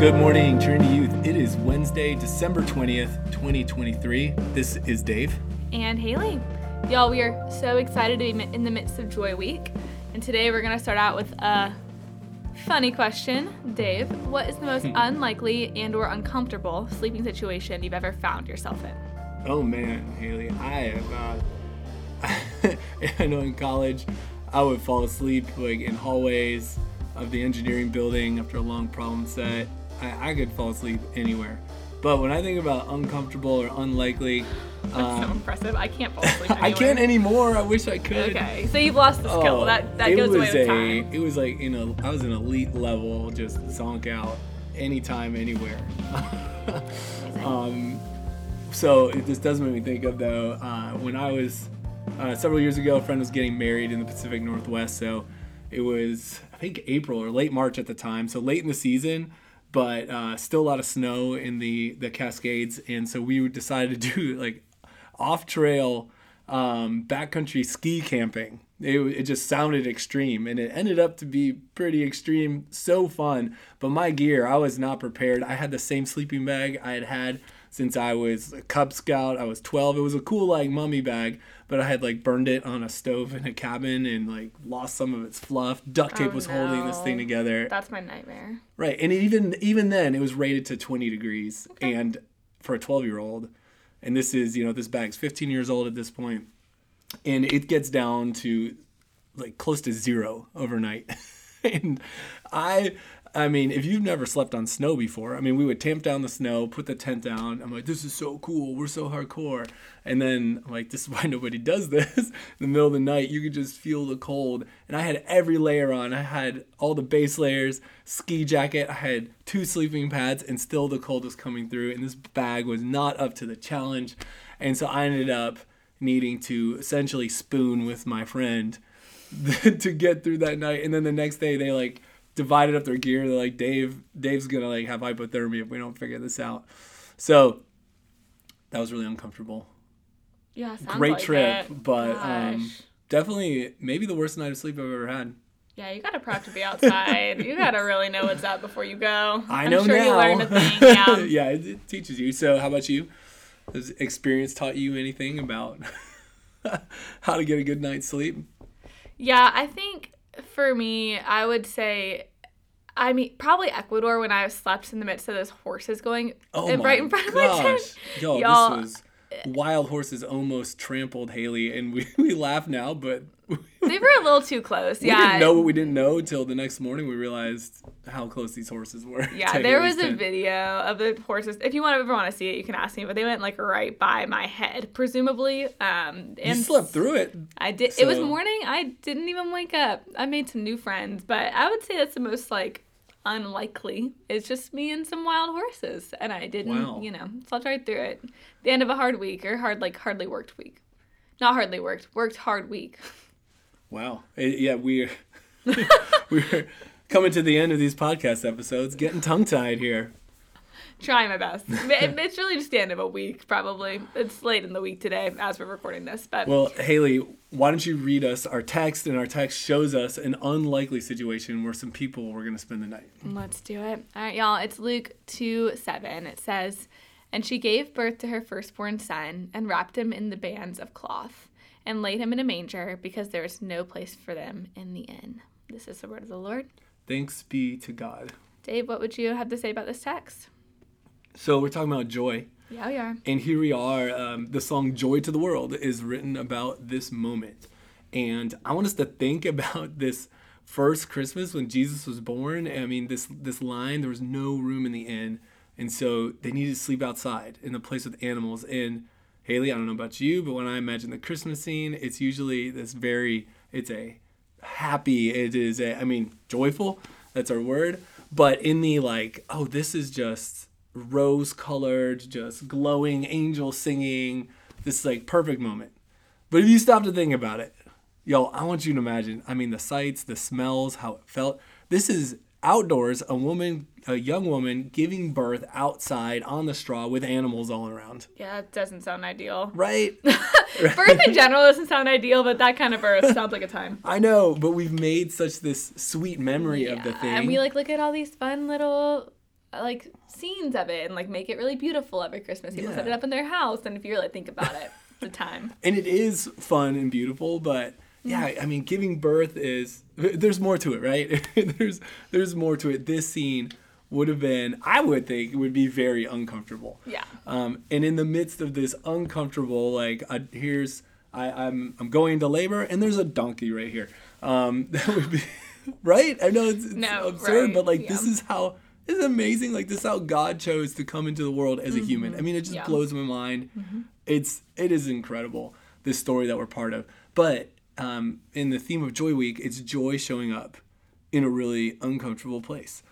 Good morning, Trinity Youth. It is Wednesday, December 20th, 2023. This is Dave. and Haley. Y'all, we are so excited to be in the midst of Joy Week. And today we're going to start out with a funny question. Dave, what is the most unlikely and or uncomfortable sleeping situation you've ever found yourself in? Oh man, Haley, I have. Uh, I know in college, I would fall asleep like in hallways of the engineering building after a long problem set. I, I could fall asleep anywhere. But when I think about uncomfortable or unlikely, That's so um, impressive. I can't fall asleep anywhere. I can't anymore. I wish I could. Okay, so you've lost the skill. Oh, that that goes away with a, time. It was like you know, I was an elite level, just zonk out anytime, anywhere. um, so it just does make me think of though uh, when I was uh, several years ago, a friend was getting married in the Pacific Northwest. So it was I think April or late March at the time, so late in the season. But uh, still a lot of snow in the the Cascades, and so we decided to do like off trail um, backcountry ski camping. It, it just sounded extreme and it ended up to be pretty extreme, so fun. But my gear, I was not prepared. I had the same sleeping bag I had had since I was a Cub Scout. I was 12. It was a cool, like, mummy bag, but I had, like, burned it on a stove in a cabin and, like, lost some of its fluff. Duct tape Oh, was holding this thing together. That's my nightmare. Right, and even even then, it was rated to 20 degrees, and for a 12 year old, and this is you know this bag's 15 years old at this point, and it gets down to like close to zero overnight, and I. I mean, if you've never slept on snow before, I mean, we would tamp down the snow, put the tent down. I'm like, this is so cool. We're so hardcore. And then, I'm like, this is why nobody does this. In the middle of the night, you could just feel the cold. And I had every layer on. I had all the base layers, ski jacket. I had two sleeping pads, and still the cold was coming through. And this bag was not up to the challenge. And so I ended up needing to essentially spoon with my friend to get through that night. And then the next day, they like divided up their gear. They're like, Dave, Dave's gonna like have hypothermia if we don't figure this out. So that was really uncomfortable. Yeah, sounds Great like trip, it. but um, definitely maybe the worst night of sleep I've ever had. Yeah, you gotta prep to be outside. you gotta really know what's up before you go. I I'm know sure now. you learned a thing. Yeah. yeah, it, it teaches you. So how about you? Has experience taught you anything about how to get a good night's sleep? Yeah, I think for me, I would say, I mean, probably Ecuador when I slept in the midst of those horses going Oh right in front of my tent. Yo, Y'all- this was wild horses almost trampled Haley, and we, we laugh now, but They were a little too close. Yeah. didn't know what we didn't know till the next morning. We realized how close these horses were. Yeah, there was a video of the horses. If you want to ever want to see it, you can ask me. But they went like right by my head, presumably. Um, You and slept through it. I did. It was morning. I didn't even wake up. I made some new friends, but I would say that's the most like unlikely. It's just me and some wild horses, and I didn't. Wow. You know, slept right through it. The end of a hard week or hard like hardly worked week. Not hardly worked. Worked hard week. Wow. Eh, yeah, we're we're coming to the end of these podcast episodes, getting tongue tied here. Trying my best. It's really just the end of a week, probably. It's late in the week today as we're recording this, but Well, Haley, why don't you read us our text? And our text shows us an unlikely situation where some people were going to spend the night. Let's do it. All right, y'all. It's Luke 2 7. It says, And she gave birth to her firstborn son, and wrapped him in the bands of cloth, and laid him in a manger, because there was no place for them in the inn. This is the word of the Lord. Thanks be to God. Dave, what would you have to say about this text? So we're talking about joy. Yeah, we are. And here we are. Um, the song Joy to the World is written about this moment. And I want us to think about this first Christmas when Jesus was born. I mean, this, this line, there was no room in the inn. And so they needed to sleep outside in the place with animals. And Haley, I don't know about you, but when I imagine the Christmas scene, it's usually this very, it's a happy, it is a, I mean, joyful, that's our word. But in the like, oh, this is just rose colored, just glowing angel singing. This is like perfect moment. But if you stop to think about it, yo, I want you to imagine. I mean, the sights, the smells, how it felt. This is outdoors, a woman, a young woman giving birth outside on the straw with animals all around. Yeah, that doesn't sound ideal. Right? Birth in general doesn't sound ideal, but that kind of birth sounds like a time. I know, but we've made such this sweet memory of the thing. And we like look at all these fun little like scenes of it and like make it really beautiful every Christmas. People set it up in their house, and if you really think about it, the time. and it is fun and beautiful but yeah i mean giving birth is there's more to it right? There's there's more to it. This scene would have been i would think would be very uncomfortable. Yeah. um, and in the midst of this uncomfortable like uh, here's I, I'm I'm going into labor and there's a donkey right here. Um, that would be right? I know it's, it's No, absurd right, but like this is how this is amazing like this is how God chose to come into the world as a human. I mean it just Mm-hmm. Yeah. blows my mind. It's it is incredible this story that we're part of. But um, in the theme of joy week it's joy showing up in a really uncomfortable place.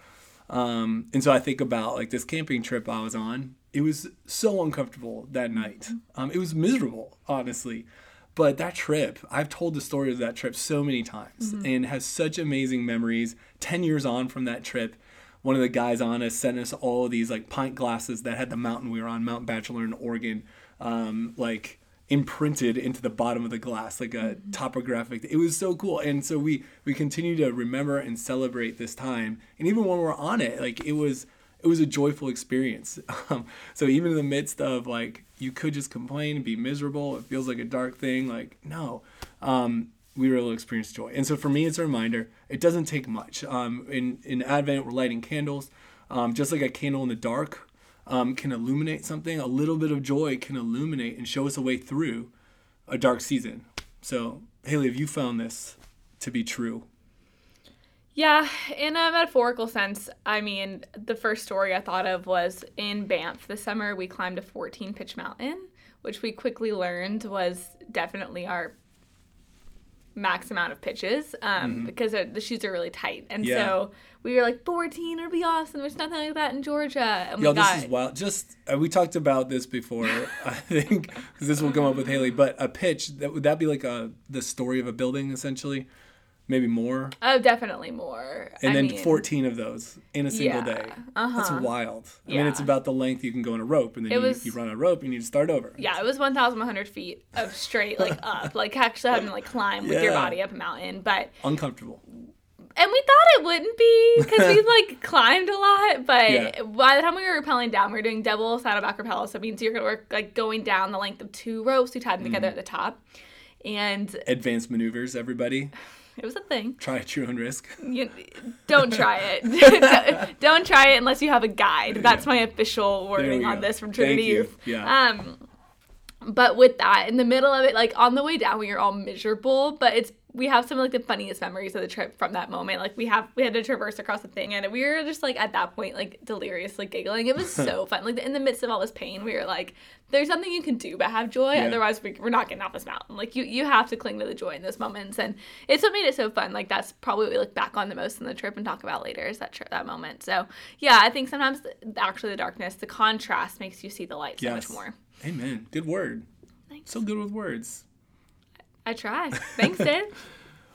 Um, and so i think about like this camping trip i was on it was so uncomfortable that night. Um, it was miserable honestly. But that trip i've told the story of that trip so many times and have such amazing memories. 10 years on from that trip one of the guys on us sent us all of these like pint glasses that had the mountain we were on mount bachelor in oregon. Um, like imprinted into the bottom of the glass like a topographic it was so cool. And so we we continue to remember and celebrate this time. And even when we're on it like it was it was a joyful experience. Um, so even in the midst of like you could just complain and be miserable it feels like a dark thing like no. Um, we were able to experience joy. And so for me it's a reminder it doesn't take much. Um, in in advent we're lighting candles. Um, just like a candle in the dark um, can illuminate something, a little bit of joy can illuminate and show us a way through a dark season. So, Haley, have you found this to be true? Yeah, in a metaphorical sense, I mean, the first story I thought of was in Banff this summer. We climbed a 14 pitch mountain, which we quickly learned was definitely our max amount of pitches um, because uh, the shoes are really tight. And Mm-hmm. Yeah. so we were like, 14 It'd be awesome. There's nothing like that in Georgia. And Yo, we got this is wild. Just uh, we talked about this before, I think, because this will come up with Haley. But a pitch that would that be like a the story of a building essentially, maybe more, oh, definitely more. and I then mean, 14 of those in a single Yeah, day. That's uh-huh. That's wild. I mean, it's about the length you can go on a rope, and then you, was- you run a rope, you need to start over. Yeah, it was 1,100 feet of straight, like up, like actually having to like climb with your body up a mountain. But Uncomfortable. and we thought it wouldn't be because we've like climbed a lot. But Yeah. by the time we were rappelling down, we were doing double saddleback rappel. So it means you're gonna work like going down the length of two ropes. We tied them together Mm. at the top, and Advanced maneuvers, everybody. it was a thing. Try at your own risk. You, don't try it. don't try it unless you have a guide. That's my official wording on go. this from Thank Trinity you. Youth. Yeah. Um, but with that, in the middle of it, like on the way down, we were all miserable. But it's we have some of like the funniest memories of the trip from that moment. Like we have we had to traverse across the thing, and we were just like at that point like deliriously giggling. It was so fun. Like in the midst of all this pain, we were like, "There's something you can do but have joy. Yeah. Otherwise, we, we're not getting off this mountain. Like you you have to cling to the joy in those moments, and it's what made it so fun. Like that's probably what we look back on the most in the trip and talk about later is that trip that moment. So yeah, I think sometimes the, actually the darkness, the contrast makes you see the light so much more. Amen. Good word. Thanks. So good with words. I try. Thanks, Dave.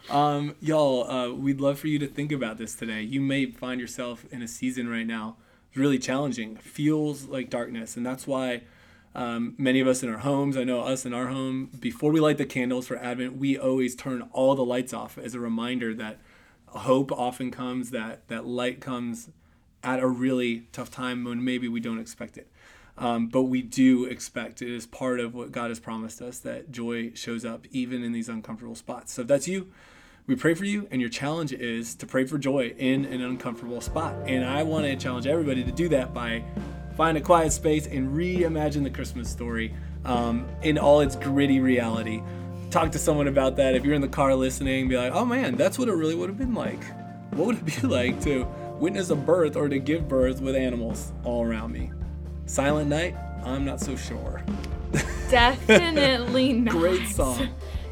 Um, y'all, uh, we'd love for you to think about this today. You may find yourself in a season right now really challenging, feels like darkness, and that's why um, many of us in our homes, I know us in our home, before we light the candles for Advent, we always turn all the lights off as a reminder that hope often comes, that that light comes at a really tough time when maybe we don't expect it. Um, but we do expect it is part of what God has promised us that joy shows up even in these uncomfortable spots. So if that's you, we pray for you, and your challenge is to pray for joy in an uncomfortable spot. And I want to challenge everybody to do that by find a quiet space and reimagine the Christmas story um, in all its gritty reality. Talk to someone about that. If you're in the car listening, be like, oh man, that's what it really would have been like. What would it be like to witness a birth or to give birth with animals all around me? Silent Night? I'm not so sure. Definitely not. Great song.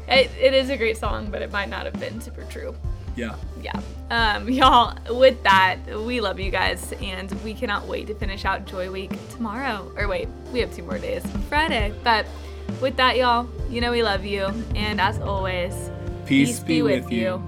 It, it is a great song, but it might not have been super true. Yeah. Yeah. Um, y'all, with that, we love you guys, and we cannot wait to finish out Joy Week tomorrow. Or wait, we have two more days, Friday. But with that, y'all, you know we love you, and as always, Peace, be, with you.